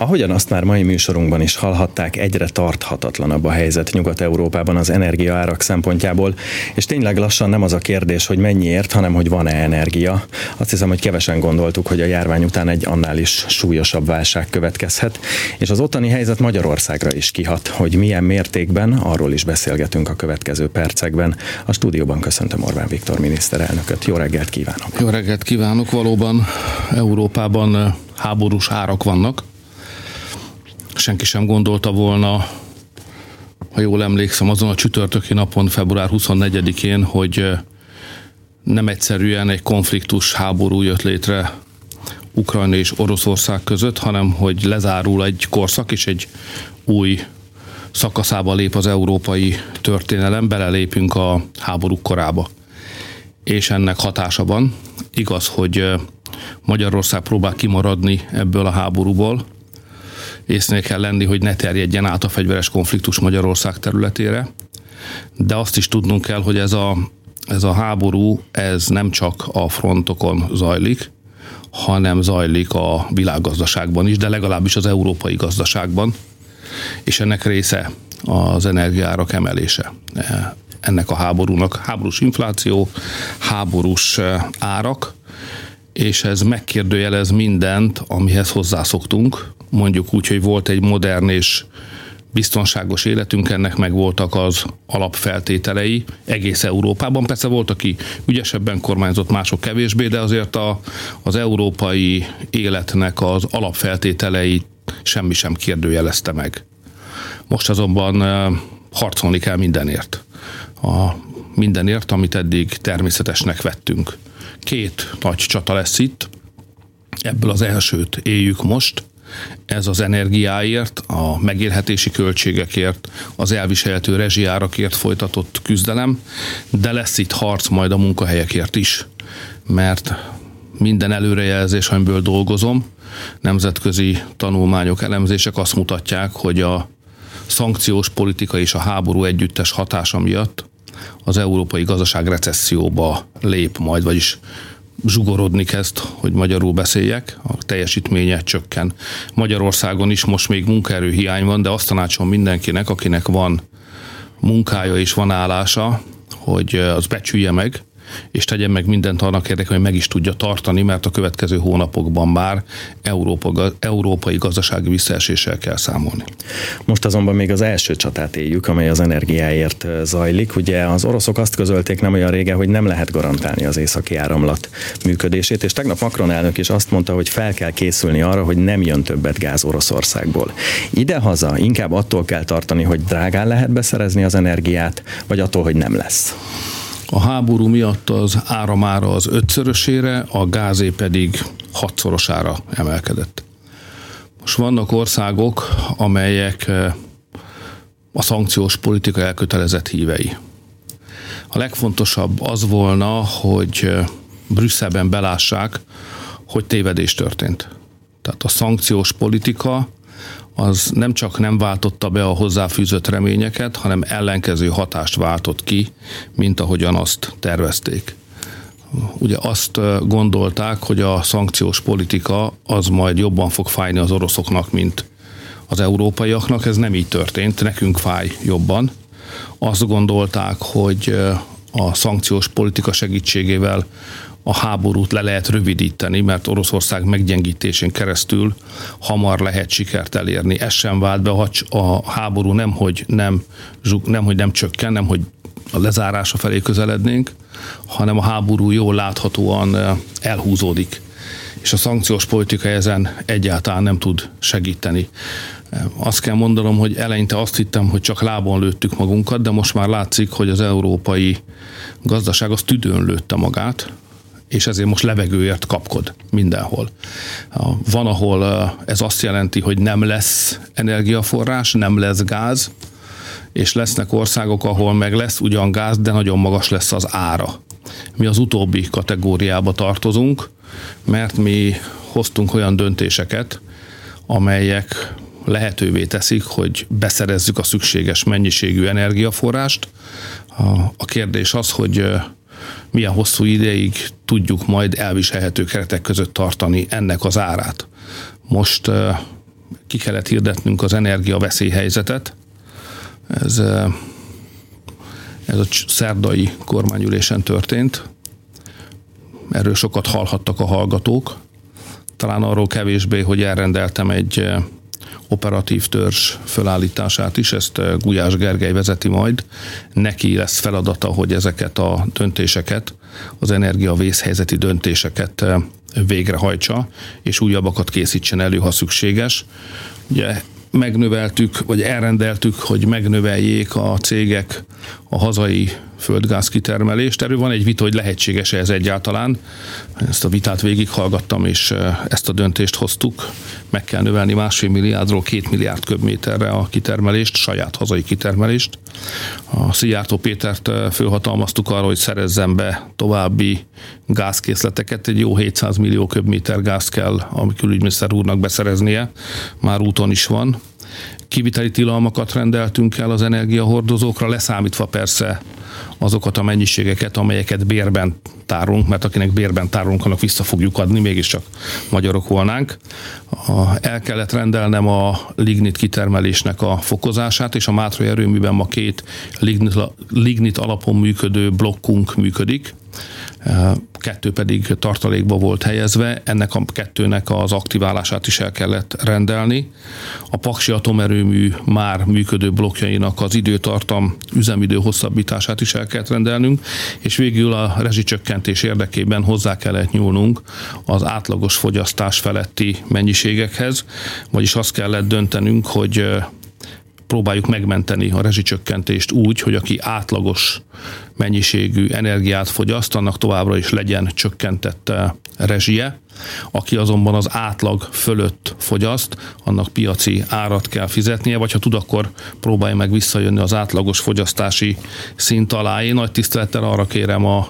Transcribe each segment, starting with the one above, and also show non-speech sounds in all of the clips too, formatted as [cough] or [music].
Ahogyan azt már mai műsorunkban is hallhatták, egyre tarthatatlanabb a helyzet Nyugat-Európában az energiaárak szempontjából, és tényleg lassan nem az a kérdés, hogy mennyiért, hanem hogy van-e energia. Azt hiszem, hogy kevesen gondoltuk, hogy a járvány után egy annál is súlyosabb válság következhet, és az ottani helyzet Magyarországra is kihat, hogy milyen mértékben, arról is beszélgetünk a következő percekben. A stúdióban köszöntöm Orbán Viktor miniszterelnököt. Jó reggelt kívánok! Jó reggelt kívánok! Valóban Európában háborús árak vannak, senki sem gondolta volna, ha jól emlékszem, azon a csütörtöki napon, február 24-én, hogy nem egyszerűen egy konfliktus háború jött létre Ukrajna és Oroszország között, hanem hogy lezárul egy korszak és egy új szakaszába lép az európai történelem, belelépünk a háború korába. És ennek hatása van. Igaz, hogy Magyarország próbál kimaradni ebből a háborúból, észnél kell lenni, hogy ne terjedjen át a fegyveres konfliktus Magyarország területére, de azt is tudnunk kell, hogy ez a, ez a háború, ez nem csak a frontokon zajlik, hanem zajlik a világgazdaságban is, de legalábbis az európai gazdaságban, és ennek része az energiárak emelése. Ennek a háborúnak. Háborús infláció, háborús árak, és ez megkérdőjelez mindent, amihez hozzászoktunk, mondjuk úgy, hogy volt egy modern és biztonságos életünk, ennek meg voltak az alapfeltételei egész Európában. Persze volt, aki ügyesebben kormányzott, mások kevésbé, de azért a, az európai életnek az alapfeltételei semmi sem kérdőjelezte meg. Most azonban harcolni kell mindenért. A mindenért, amit eddig természetesnek vettünk. Két nagy csata lesz itt, ebből az elsőt éljük most, ez az energiáért, a megélhetési költségekért, az elviselhető rezsiárakért folytatott küzdelem, de lesz itt harc majd a munkahelyekért is, mert minden előrejelzés, amiből dolgozom, nemzetközi tanulmányok, elemzések azt mutatják, hogy a szankciós politika és a háború együttes hatása miatt az európai gazdaság recesszióba lép majd, vagyis zsugorodni kezd, hogy magyarul beszéljek, a teljesítménye csökken. Magyarországon is most még munkaerőhiány van, de azt tanácsolom mindenkinek, akinek van munkája és van állása, hogy az becsülje meg, és tegyen meg mindent annak érdekében, hogy meg is tudja tartani, mert a következő hónapokban már Európa, európai gazdasági visszaeséssel kell számolni. Most azonban még az első csatát éljük, amely az energiáért zajlik. Ugye az oroszok azt közölték nem olyan régen, hogy nem lehet garantálni az északi áramlat működését, és tegnap Macron elnök is azt mondta, hogy fel kell készülni arra, hogy nem jön többet gáz Oroszországból. Idehaza inkább attól kell tartani, hogy drágán lehet beszerezni az energiát, vagy attól, hogy nem lesz. A háború miatt az áramára az ötszörösére, a gázé pedig hatszorosára emelkedett. Most vannak országok, amelyek eh, a szankciós politika elkötelezett hívei. A legfontosabb az volna, hogy eh, Brüsszelben belássák, hogy tévedés történt. Tehát a szankciós politika az nem csak nem váltotta be a hozzáfűzött reményeket, hanem ellenkező hatást váltott ki, mint ahogyan azt tervezték. Ugye azt gondolták, hogy a szankciós politika az majd jobban fog fájni az oroszoknak, mint az európaiaknak. Ez nem így történt, nekünk fáj jobban. Azt gondolták, hogy a szankciós politika segítségével a háborút le lehet rövidíteni, mert Oroszország meggyengítésén keresztül hamar lehet sikert elérni. Ez sem vált be, a háború nem, hogy nem, nem, hogy nem csökken, nem, hogy a lezárása felé közelednénk, hanem a háború jól láthatóan elhúzódik. És a szankciós politika ezen egyáltalán nem tud segíteni. Azt kell mondanom, hogy eleinte azt hittem, hogy csak lábon lőttük magunkat, de most már látszik, hogy az európai gazdaság az tüdőn lőtte magát, és ezért most levegőért kapkod mindenhol. Van, ahol ez azt jelenti, hogy nem lesz energiaforrás, nem lesz gáz, és lesznek országok, ahol meg lesz ugyan gáz, de nagyon magas lesz az ára. Mi az utóbbi kategóriába tartozunk, mert mi hoztunk olyan döntéseket, amelyek lehetővé teszik, hogy beszerezzük a szükséges mennyiségű energiaforrást. A kérdés az, hogy milyen hosszú ideig tudjuk majd elviselhető keretek között tartani ennek az árát. Most ki kellett hirdetnünk az energia veszélyhelyzetet. Ez, ez a szerdai kormányülésen történt. Erről sokat hallhattak a hallgatók. Talán arról kevésbé, hogy elrendeltem egy operatív törzs fölállítását is, ezt Gulyás Gergely vezeti majd. Neki lesz feladata, hogy ezeket a döntéseket, az energiavészhelyzeti döntéseket végrehajtsa, és újabbakat készítsen elő, ha szükséges. Ugye megnöveltük, vagy elrendeltük, hogy megnöveljék a cégek a hazai földgáz kitermelést. Erről van egy vita, hogy lehetséges ez egyáltalán. Ezt a vitát végighallgattam, és ezt a döntést hoztuk. Meg kell növelni másfél milliárdról két milliárd köbméterre a kitermelést, saját hazai kitermelést. A Szijjártó Pétert fölhatalmaztuk arra, hogy szerezzen be további gázkészleteket. Egy jó 700 millió köbméter gáz kell a külügyminiszter úrnak beszereznie. Már úton is van kiviteli tilalmakat rendeltünk el az energiahordozókra, leszámítva persze azokat a mennyiségeket, amelyeket bérben tárunk, mert akinek bérben tárunk, annak vissza fogjuk adni, mégiscsak magyarok volnánk. El kellett rendelnem a lignit kitermelésnek a fokozását, és a Mátrai erőműben ma két lignit, lignit alapon működő blokkunk működik, kettő pedig tartalékba volt helyezve, ennek a kettőnek az aktiválását is el kellett rendelni. A Paksi atomerőmű már működő blokkjainak az időtartam, üzemidő hosszabbítását is el kellett rendelnünk, és végül a rezsicsökkentés érdekében hozzá kellett nyúlnunk az átlagos fogyasztás feletti mennyiségekhez, vagyis azt kellett döntenünk, hogy próbáljuk megmenteni a rezsicsökkentést úgy, hogy aki átlagos mennyiségű energiát fogyaszt, annak továbbra is legyen csökkentett rezsie. Aki azonban az átlag fölött fogyaszt, annak piaci árat kell fizetnie, vagy ha tud, akkor próbálja meg visszajönni az átlagos fogyasztási szint alá. Én nagy tisztelettel arra kérem a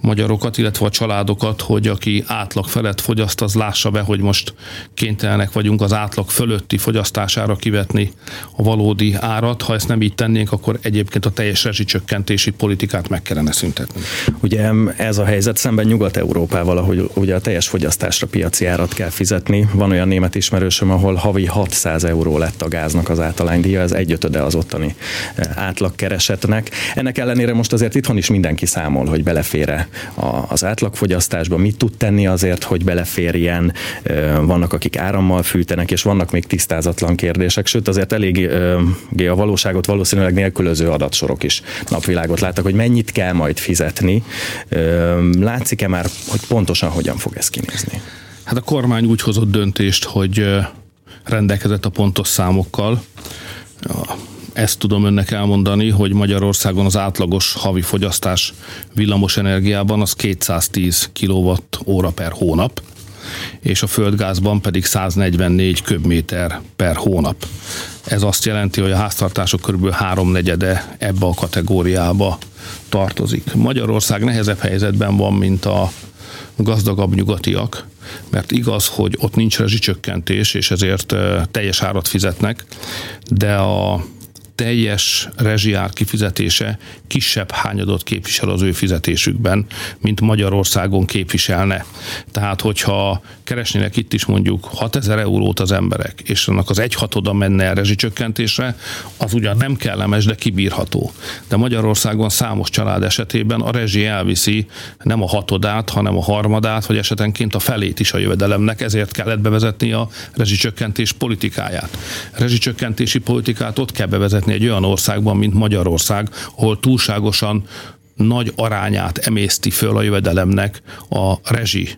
magyarokat, illetve a családokat, hogy aki átlag felett fogyaszt, az lássa be, hogy most kénytelenek vagyunk az átlag fölötti fogyasztására kivetni a valódi árat. Ha ezt nem így tennénk, akkor egyébként a teljes rezsicsökkentési politikát meg kellene szüntetni. Ugye ez a helyzet szemben Nyugat-Európával, ahogy ugye a teljes fogyasztásra piaci árat kell fizetni. Van olyan német ismerősöm, ahol havi 600 euró lett a gáznak az általánydíja, ez egyötöde az ottani eh, átlagkeresetnek. Ennek ellenére most azért itthon is mindenki számol, hogy belefére az átlagfogyasztásba, mit tud tenni azért, hogy beleférjen, vannak akik árammal fűtenek, és vannak még tisztázatlan kérdések, sőt azért elég a valóságot valószínűleg nélkülöző adatsorok is napvilágot láttak, hogy mennyit kell majd fizetni. Látszik-e már, hogy pontosan hogyan fog ez kinézni? Hát a kormány úgy hozott döntést, hogy rendelkezett a pontos számokkal ezt tudom önnek elmondani, hogy Magyarországon az átlagos havi fogyasztás villamos energiában az 210 kWh per hónap, és a földgázban pedig 144 köbméter per hónap. Ez azt jelenti, hogy a háztartások kb. háromnegyede ebbe a kategóriába tartozik. Magyarország nehezebb helyzetben van, mint a gazdagabb nyugatiak, mert igaz, hogy ott nincs rezsicsökkentés, és ezért teljes árat fizetnek, de a teljes rezsiár kifizetése kisebb hányadot képvisel az ő fizetésükben, mint Magyarországon képviselne. Tehát, hogyha keresnének itt is mondjuk 6000 eurót az emberek, és annak az egyhatoda menne el rezsicsökkentésre, az ugyan nem kellemes, de kibírható. De Magyarországon számos család esetében a rezsi elviszi nem a hatodát, hanem a harmadát, vagy esetenként a felét is a jövedelemnek, ezért kellett bevezetni a rezsicsökkentés politikáját. A rezsicsökkentési politikát ott kell bevezetni, egy olyan országban, mint Magyarország, ahol túlságosan nagy arányát emészti föl a jövedelemnek a rezsi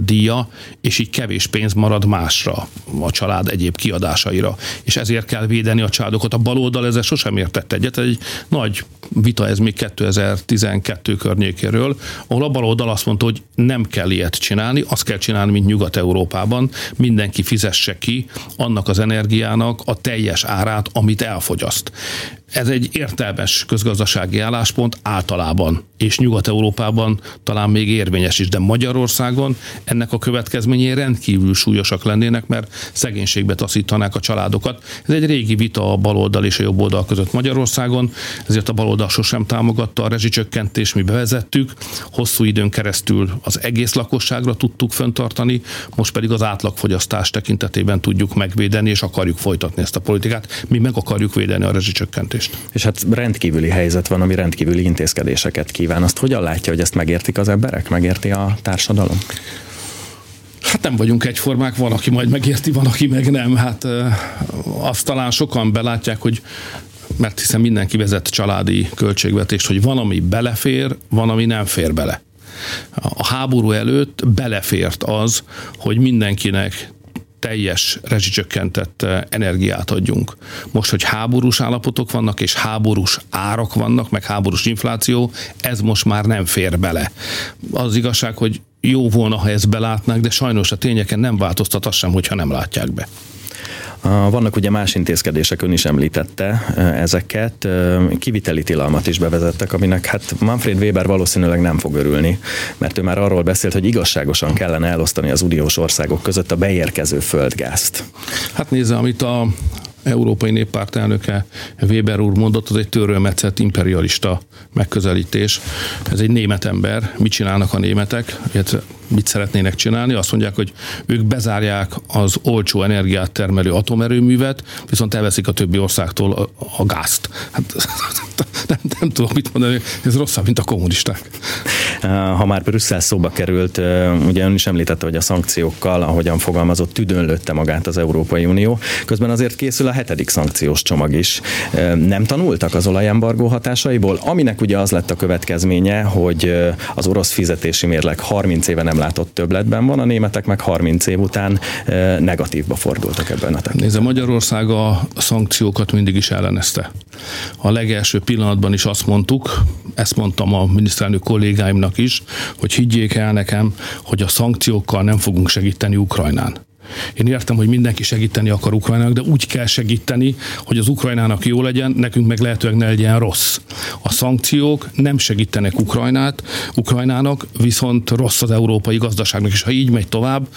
díja, és így kevés pénz marad másra, a család egyéb kiadásaira. És ezért kell védeni a családokat. A baloldal ezzel sosem értett egyet. Egy nagy vita ez még 2012 környékéről, ahol a baloldal azt mondta, hogy nem kell ilyet csinálni, azt kell csinálni, mint Nyugat-Európában. Mindenki fizesse ki annak az energiának a teljes árát, amit elfogyaszt Ez egy értelmes közgazdasági álláspont általában, és Nyugat-Európában talán még érvényes is, de Magyarországon ennek a következményei rendkívül súlyosak lennének, mert szegénységbe taszítanák a családokat. Ez egy régi vita a baloldal és a jobb oldal között Magyarországon, ezért a baloldal sosem támogatta a rezsicsökkentést, mi bevezettük, hosszú időn keresztül az egész lakosságra tudtuk föntartani, most pedig az átlagfogyasztás tekintetében tudjuk megvédeni, és akarjuk folytatni ezt a politikát. Mi meg akarjuk védeni a rezsicsökkentést. És hát rendkívüli helyzet van, ami rendkívüli intézkedéseket kíván. Azt hogyan látja, hogy ezt megértik az emberek, megérti a társadalom? Hát nem vagyunk egyformák, van, aki majd megérti, van, aki meg nem. Hát azt talán sokan belátják, hogy mert hiszen mindenki vezet családi költségvetést, hogy van, ami belefér, van, ami nem fér bele. A háború előtt belefért az, hogy mindenkinek teljes rezsicsökkentett eh, energiát adjunk. Most, hogy háborús állapotok vannak, és háborús árak vannak, meg háborús infláció, ez most már nem fér bele. Az igazság, hogy jó volna, ha ezt belátnák, de sajnos a tényeken nem változtat az sem, hogyha nem látják be. Vannak ugye más intézkedések, ön is említette ezeket. Kiviteli tilalmat is bevezettek, aminek hát Manfred Weber valószínűleg nem fog örülni, mert ő már arról beszélt, hogy igazságosan kellene elosztani az uniós országok között a beérkező földgázt. Hát nézze, amit a Európai Néppárt elnöke Weber úr mondott, az egy törőmetszett imperialista megközelítés. Ez egy német ember. Mit csinálnak a németek? mit szeretnének csinálni. Azt mondják, hogy ők bezárják az olcsó energiát termelő atomerőművet, viszont elveszik a többi országtól a, a gázt. Hát, [laughs] nem, nem tudom mit mondani, ez rosszabb, mint a kommunisták. Ha már Brüsszel szóba került, ugye ön is említette, hogy a szankciókkal, ahogyan fogalmazott, tüdőn lőtte magát az Európai Unió. Közben azért készül a hetedik szankciós csomag is. Nem tanultak az olajembargó hatásaiból, aminek ugye az lett a következménye, hogy az orosz fizetési mérleg 30 éve nem látott többletben van, a németek meg 30 év után eh, negatívba fordultak ebben a tekintetben. Nézze, Magyarország a szankciókat mindig is ellenezte. A legelső pillanatban is azt mondtuk, ezt mondtam a miniszterelnök kollégáimnak is, hogy higgyék el nekem, hogy a szankciókkal nem fogunk segíteni Ukrajnán. Én értem, hogy mindenki segíteni akar Ukrajnának, de úgy kell segíteni, hogy az Ukrajnának jó legyen, nekünk meg lehetőleg ne legyen rossz. A szankciók nem segítenek Ukrajnát, Ukrajnának, viszont rossz az európai gazdaságnak, és ha így megy tovább,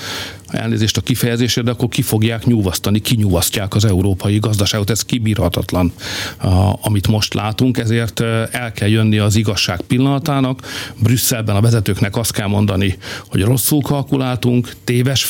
elnézést a kifejezésre, de akkor ki fogják nyúvasztani, kinyúvasztják az európai gazdaságot. Ez kibírhatatlan, amit most látunk, ezért el kell jönni az igazság pillanatának. Brüsszelben a vezetőknek azt kell mondani, hogy rosszul kalkuláltunk, téves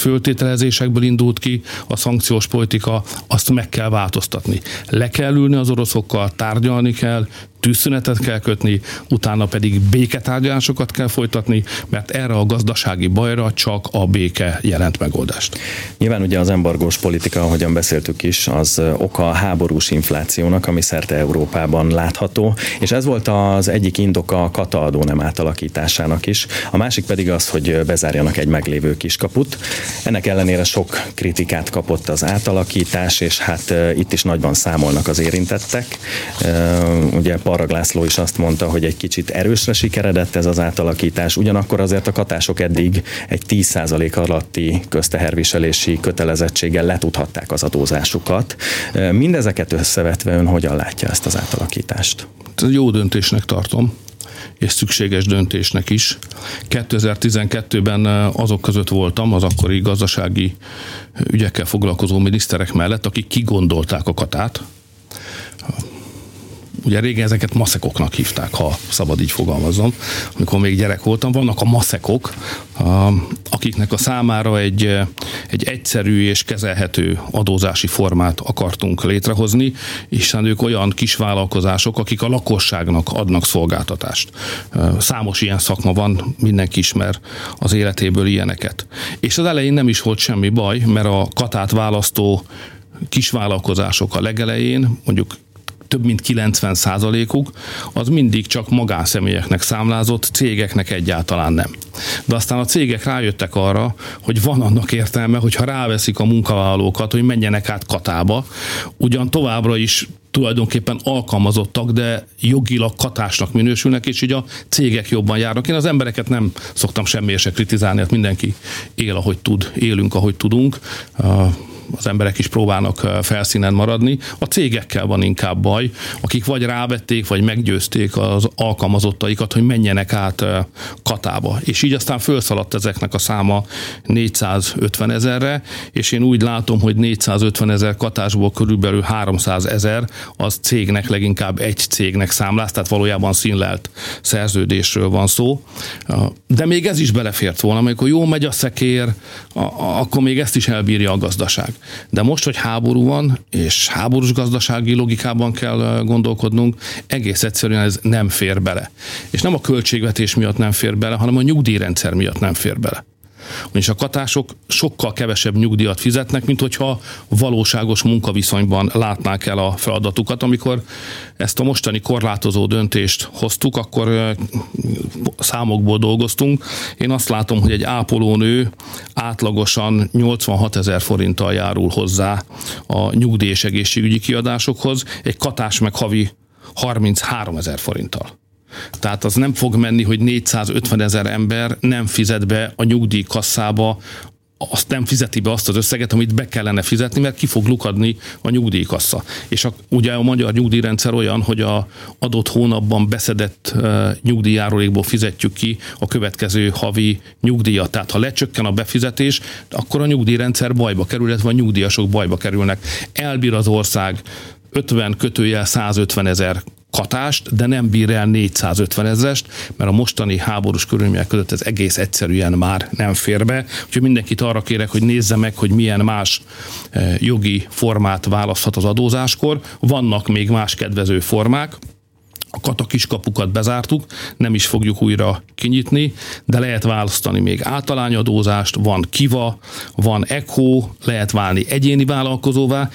föltételezésekből indult ki a szankciós politika, azt meg kell változtatni. Le kell ülni az oroszokkal, tárgyalni kell, tűzszünetet kell kötni, utána pedig béketárgyalásokat kell folytatni, mert erre a gazdasági bajra csak a béke jelent megoldást. Nyilván ugye az embargós politika, ahogyan beszéltük is, az oka a háborús inflációnak, ami szerte Európában látható, és ez volt az egyik indoka a kata adó nem átalakításának is. A másik pedig az, hogy bezárjanak egy meglévő kiskaput. Ennek ellenére sok kritikát kapott az átalakítás, és hát itt is nagyban számolnak az érintettek. Ugye Parag László is azt mondta, hogy egy kicsit erősre sikeredett ez az átalakítás, ugyanakkor azért a katások eddig egy 10% alatti közteherviselési kötelezettséggel letudhatták az adózásukat. Mindezeket összevetve ön hogyan látja ezt az átalakítást? Jó döntésnek tartom és szükséges döntésnek is. 2012-ben azok között voltam, az akkori gazdasági ügyekkel foglalkozó miniszterek mellett, akik kigondolták a katát, ugye régen ezeket maszekoknak hívták, ha szabad így fogalmazom, amikor még gyerek voltam. Vannak a maszekok, akiknek a számára egy, egy egyszerű és kezelhető adózási formát akartunk létrehozni, és ők olyan kisvállalkozások, akik a lakosságnak adnak szolgáltatást. Számos ilyen szakma van, mindenki ismer az életéből ilyeneket. És az elején nem is volt semmi baj, mert a katát választó kisvállalkozások a legelején, mondjuk több mint 90 százalékuk, az mindig csak magánszemélyeknek számlázott, cégeknek egyáltalán nem. De aztán a cégek rájöttek arra, hogy van annak értelme, hogyha ráveszik a munkavállalókat, hogy menjenek át Katába, ugyan továbbra is tulajdonképpen alkalmazottak, de jogilag katásnak minősülnek, és így a cégek jobban járnak. Én az embereket nem szoktam semmiért se kritizálni, hát mindenki él, ahogy tud, élünk, ahogy tudunk az emberek is próbálnak felszínen maradni. A cégekkel van inkább baj, akik vagy rávették, vagy meggyőzték az alkalmazottaikat, hogy menjenek át Katába. És így aztán felszaladt ezeknek a száma 450 ezerre, és én úgy látom, hogy 450 ezer katásból körülbelül 300 ezer az cégnek, leginkább egy cégnek számláz, tehát valójában színlelt szerződésről van szó. De még ez is belefért volna, amikor jó megy a szekér, akkor még ezt is elbírja a gazdaság. De most, hogy háború van, és háborús gazdasági logikában kell gondolkodnunk, egész egyszerűen ez nem fér bele. És nem a költségvetés miatt nem fér bele, hanem a nyugdíjrendszer miatt nem fér bele. Ugyanis a katások sokkal kevesebb nyugdíjat fizetnek, mint hogyha valóságos munkaviszonyban látnák el a feladatukat. Amikor ezt a mostani korlátozó döntést hoztuk, akkor számokból dolgoztunk. Én azt látom, hogy egy ápolónő átlagosan 86 ezer forinttal járul hozzá a nyugdíj és egészségügyi kiadásokhoz, egy katás meg havi 33 ezer forinttal. Tehát az nem fog menni, hogy 450 ezer ember nem fizet be a nyugdíjkasszába azt nem fizeti be azt az összeget, amit be kellene fizetni, mert ki fog lukadni a nyugdíjkassa. És a, ugye a magyar nyugdíjrendszer olyan, hogy a adott hónapban beszedett uh, nyugdíjjárulékból fizetjük ki a következő havi nyugdíjat. Tehát ha lecsökken a befizetés, akkor a nyugdíjrendszer bajba kerül, illetve a nyugdíjasok bajba kerülnek. Elbír az ország 50 kötőjel 150 ezer katást, de nem bír el 450 ezerest, mert a mostani háborús körülmények között ez egész egyszerűen már nem fér be. Úgyhogy mindenkit arra kérek, hogy nézze meg, hogy milyen más eh, jogi formát választhat az adózáskor. Vannak még más kedvező formák, a kata kiskapukat bezártuk, nem is fogjuk újra kinyitni, de lehet választani még általányadózást, van kiva, van ECHO, lehet válni egyéni vállalkozóvá,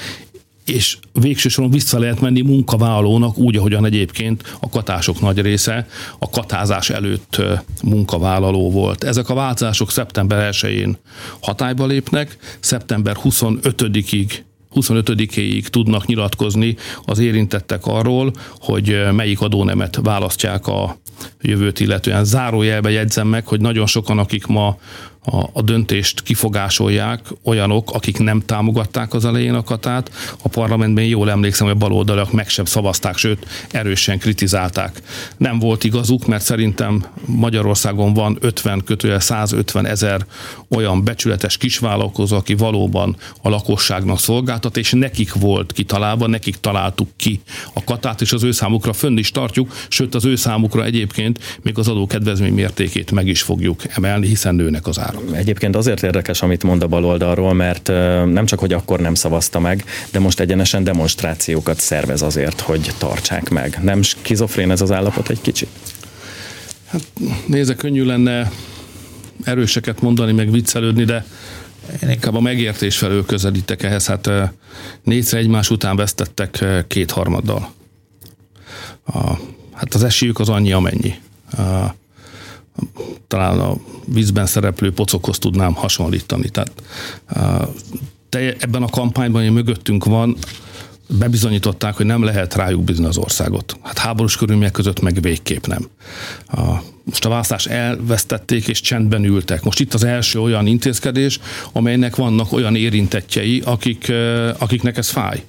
és végső soron vissza lehet menni munkavállalónak úgy, ahogyan egyébként a katások nagy része a katázás előtt munkavállaló volt. Ezek a változások szeptember 1-én hatályba lépnek, szeptember 25-ig 25-éig tudnak nyilatkozni az érintettek arról, hogy melyik adónemet választják a jövőt illetően. Zárójelbe jegyzem meg, hogy nagyon sokan, akik ma a, a döntést kifogásolják olyanok, akik nem támogatták az elején a katát. A parlamentben jól emlékszem, hogy a baloldalak meg sem szavazták, sőt erősen kritizálták. Nem volt igazuk, mert szerintem Magyarországon van 50 kötője 150 ezer olyan becsületes kisvállalkozó, aki valóban a lakosságnak szolgáltat, és nekik volt kitalálva, nekik találtuk ki a katát, és az ő számukra fönn is tartjuk, sőt az ő számukra egyébként még az adókedvezmény mértékét meg is fogjuk emelni, hiszen nőnek az árak. Egyébként azért érdekes, amit mond a baloldalról, mert nem csak, hogy akkor nem szavazta meg, de most egyenesen demonstrációkat szervez azért, hogy tartsák meg. Nem skizofrén ez az állapot egy kicsit? Hát nézze, könnyű lenne erőseket mondani, meg viccelődni, de én inkább a megértés felől közelítek ehhez. Hát négyszer egymás után vesztettek kétharmaddal. A, hát az esélyük az annyi, amennyi. A, talán a vízben szereplő pocokhoz tudnám hasonlítani. Tehát ebben a kampányban, ami mögöttünk van, bebizonyították, hogy nem lehet rájuk bízni az országot. Hát háborús körülmények között meg végképp nem. Most a választás elvesztették és csendben ültek. Most itt az első olyan intézkedés, amelynek vannak olyan érintettjei, akik, akiknek ez fáj,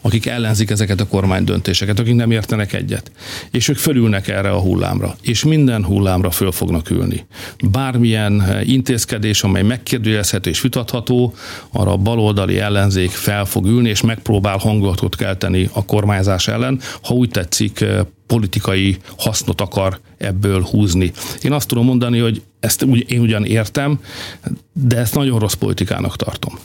akik ellenzik ezeket a kormány döntéseket, akik nem értenek egyet. És ők fölülnek erre a hullámra, és minden hullámra föl fognak ülni. Bármilyen intézkedés, amely megkérdőjelezhető és vitatható, arra a baloldali ellenzék fel fog ülni, és megpróbál hangulatot kelteni a kormányzás ellen, ha úgy tetszik, politikai hasznot akar ebből húzni. Én azt tudom mondani, hogy ezt úgy, én ugyan értem, de ezt nagyon rossz politikának tartom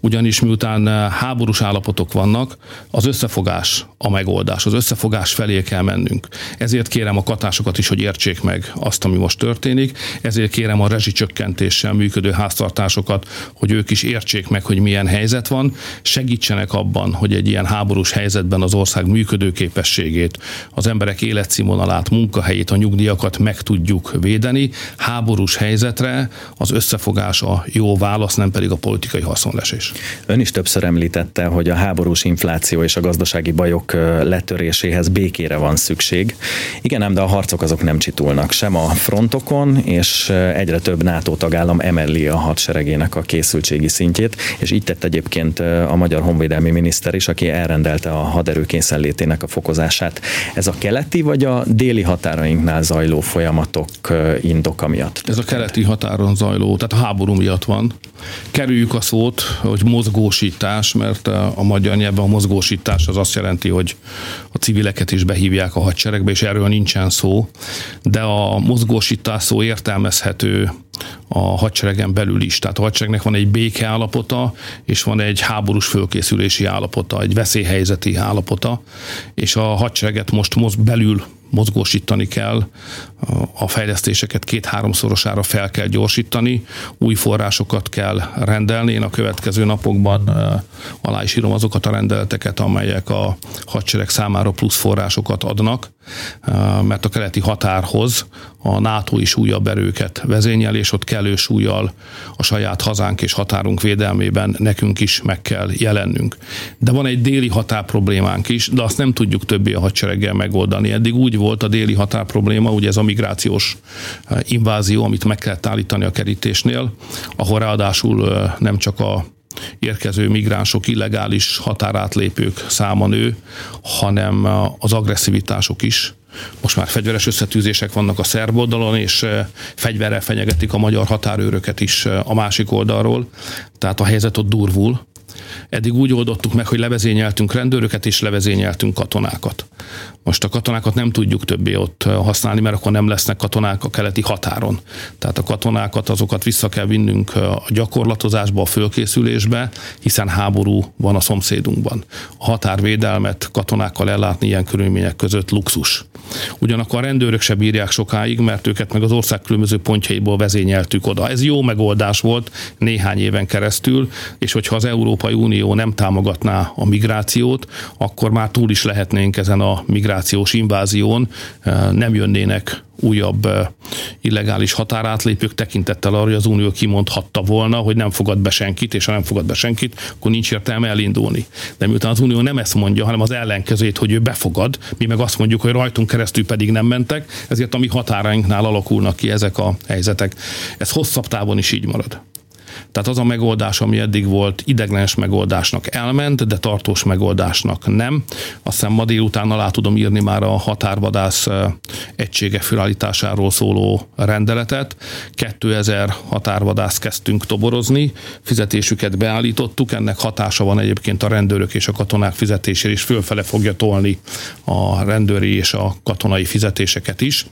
ugyanis miután eh, háborús állapotok vannak, az összefogás a megoldás, az összefogás felé kell mennünk. Ezért kérem a katásokat is, hogy értsék meg azt, ami most történik, ezért kérem a rezsicsökkentéssel működő háztartásokat, hogy ők is értsék meg, hogy milyen helyzet van, segítsenek abban, hogy egy ilyen háborús helyzetben az ország működőképességét, az emberek életszínvonalát, munkahelyét, a nyugdíjakat meg tudjuk védeni. Háborús háborús helyzetre az összefogás a jó válasz, nem pedig a politikai haszonlesés. Ön is többször említette, hogy a háborús infláció és a gazdasági bajok letöréséhez békére van szükség. Igen, ám de a harcok azok nem csitulnak sem a frontokon, és egyre több NATO tagállam emeli a hadseregének a készültségi szintjét, és így tett egyébként a magyar honvédelmi miniszter is, aki elrendelte a haderő készenlétének a fokozását. Ez a keleti vagy a déli határainknál zajló folyamatok indoka miatt? Ez a keleti határon zajló, tehát a háború miatt van. Kerüljük a szót, hogy mozgósítás, mert a magyar nyelven a mozgósítás az azt jelenti, hogy a civileket is behívják a hadseregbe, és erről nincsen szó, de a mozgósítás szó értelmezhető a hadseregen belül is. Tehát a hadseregnek van egy béke állapota, és van egy háborús fölkészülési állapota, egy veszélyhelyzeti állapota, és a hadsereget most most belül mozgósítani kell, a fejlesztéseket két-háromszorosára fel kell gyorsítani, új forrásokat kell rendelni. Én a következő napokban alá is írom azokat a rendeleteket, amelyek a hadsereg számára plusz forrásokat adnak, mert a keleti határhoz a NATO is újabb erőket vezényel, és ott kellő súlyjal a saját hazánk és határunk védelmében nekünk is meg kell jelennünk. De van egy déli határ problémánk is, de azt nem tudjuk többé a hadsereggel megoldani. Eddig úgy volt a déli határ probléma, ugye ez a migrációs invázió, amit meg kell állítani a kerítésnél, ahol ráadásul nem csak a érkező migránsok, illegális határátlépők száma nő, hanem az agresszivitások is. Most már fegyveres összetűzések vannak a szerb oldalon, és fegyverrel fenyegetik a magyar határőröket is a másik oldalról. Tehát a helyzet ott durvul. Eddig úgy oldottuk meg, hogy levezényeltünk rendőröket és levezényeltünk katonákat. Most a katonákat nem tudjuk többé ott használni, mert akkor nem lesznek katonák a keleti határon. Tehát a katonákat azokat vissza kell vinnünk a gyakorlatozásba, a fölkészülésbe, hiszen háború van a szomszédunkban. A határvédelmet katonákkal ellátni ilyen körülmények között luxus. Ugyanakkor a rendőrök se bírják sokáig, mert őket meg az ország különböző pontjaiból vezényeltük oda. Ez jó megoldás volt néhány éven keresztül, és hogyha az Európai Unió nem támogatná a migrációt, akkor már túl is lehetnénk ezen a migrációs invázión, nem jönnének újabb illegális határátlépők tekintettel arra, hogy az Unió kimondhatta volna, hogy nem fogad be senkit, és ha nem fogad be senkit, akkor nincs értelme elindulni. De miután az Unió nem ezt mondja, hanem az ellenkezőjét, hogy ő befogad, mi meg azt mondjuk, hogy rajtunk keresztül pedig nem mentek, ezért a mi határainknál alakulnak ki ezek a helyzetek. Ez hosszabb távon is így marad. Tehát az a megoldás, ami eddig volt ideglenes megoldásnak elment, de tartós megoldásnak nem. Azt hiszem ma délután alá tudom írni már a határvadász egysége felállításáról szóló rendeletet. 2000 határvadász kezdtünk toborozni, fizetésüket beállítottuk, ennek hatása van egyébként a rendőrök és a katonák fizetésére is, fölfele fogja tolni a rendőri és a katonai fizetéseket is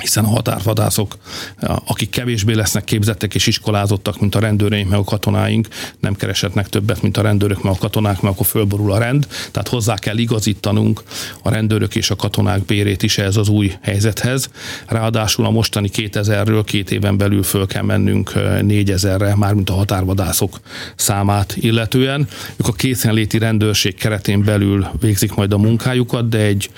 hiszen a határvadászok, akik kevésbé lesznek képzettek és iskolázottak, mint a rendőreink, meg a katonáink, nem keresetnek többet, mint a rendőrök, meg a katonák, mert akkor fölborul a rend. Tehát hozzá kell igazítanunk a rendőrök és a katonák bérét is ez az új helyzethez. Ráadásul a mostani 2000-ről két éven belül föl kell mennünk 4000-re, mármint a határvadászok számát illetően. Ők a készenléti rendőrség keretén belül végzik majd a munkájukat, de egy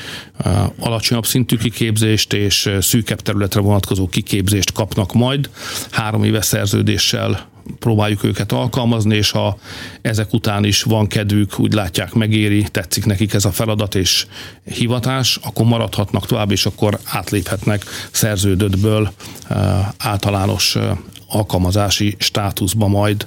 alacsonyabb szintű kiképzést és szűkebb területre vonatkozó kiképzést kapnak majd. Három éves szerződéssel próbáljuk őket alkalmazni, és ha ezek után is van kedvük, úgy látják, megéri, tetszik nekik ez a feladat és hivatás, akkor maradhatnak tovább, és akkor átléphetnek szerződöttből általános alkalmazási státuszba majd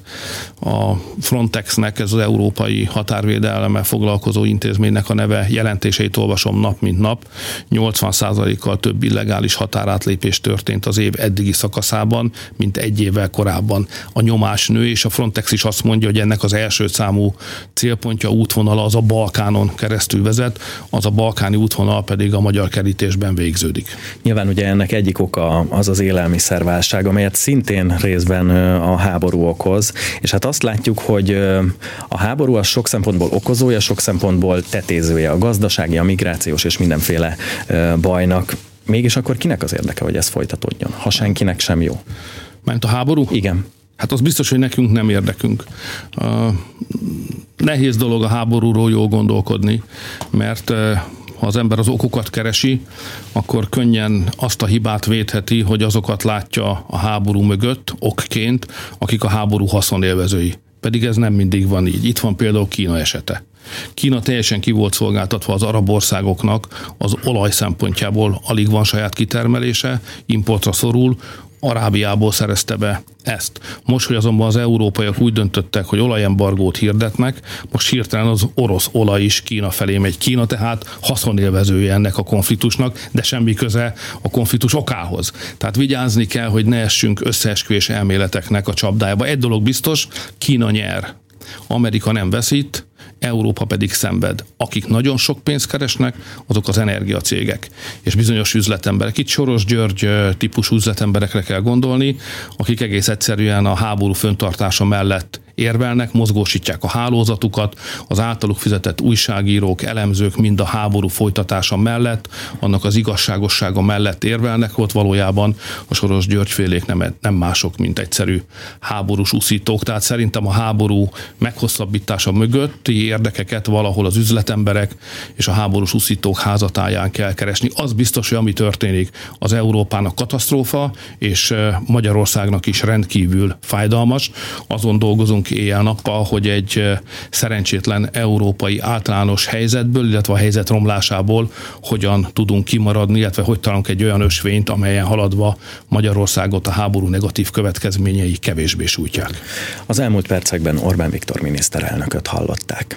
a Frontexnek, ez az európai határvédelme foglalkozó intézménynek a neve, jelentéseit olvasom nap mint nap. 80%-kal több illegális határátlépés történt az év eddigi szakaszában, mint egy évvel korábban. A nyomás nő, és a Frontex is azt mondja, hogy ennek az első számú célpontja, útvonala az a Balkánon keresztül vezet, az a balkáni útvonal pedig a magyar kerítésben végződik. Nyilván ugye ennek egyik oka az az élelmiszerválság, amelyet szintén részben a háború okoz, és hát azt látjuk, hogy a háború az sok szempontból okozója, sok szempontból tetézője a gazdasági, a migrációs és mindenféle bajnak. Mégis akkor kinek az érdeke, hogy ez folytatódjon, ha senkinek sem jó? Ment a háború? Igen. Hát az biztos, hogy nekünk nem érdekünk. Uh, nehéz dolog a háborúról jól gondolkodni, mert uh, ha az ember az okokat keresi, akkor könnyen azt a hibát védheti, hogy azokat látja a háború mögött okként, akik a háború haszonélvezői. Pedig ez nem mindig van így. Itt van például Kína esete. Kína teljesen ki volt szolgáltatva az arab országoknak az olaj szempontjából, alig van saját kitermelése, importra szorul, Arábiából szerezte be ezt. Most, hogy azonban az európaiak úgy döntöttek, hogy olajembargót hirdetnek, most hirtelen az orosz olaj is Kína felé megy. Kína tehát haszonélvezője ennek a konfliktusnak, de semmi köze a konfliktus okához. Tehát vigyázni kell, hogy ne essünk összeesküvés elméleteknek a csapdájába. Egy dolog biztos, Kína nyer. Amerika nem veszít, Európa pedig szenved. Akik nagyon sok pénzt keresnek, azok az energiacégek és bizonyos üzletemberek. Itt Soros György típusú üzletemberekre kell gondolni, akik egész egyszerűen a háború föntartása mellett érvelnek, mozgósítják a hálózatukat, az általuk fizetett újságírók, elemzők mind a háború folytatása mellett, annak az igazságossága mellett érvelnek, ott valójában a Soros Györgyfélék nem, nem mások, mint egyszerű háborús uszítók. Tehát szerintem a háború meghosszabbítása mögötti érdekeket valahol az üzletemberek és a háborús uszítók házatáján kell keresni. Az biztos, hogy ami történik, az Európának katasztrófa, és Magyarországnak is rendkívül fájdalmas. Azon dolgozunk dolgozunk éjjel-nappal, hogy egy szerencsétlen európai általános helyzetből, illetve a helyzet romlásából hogyan tudunk kimaradni, illetve hogy találunk egy olyan ösvényt, amelyen haladva Magyarországot a háború negatív következményei kevésbé sújtják. Az elmúlt percekben Orbán Viktor miniszterelnököt hallották.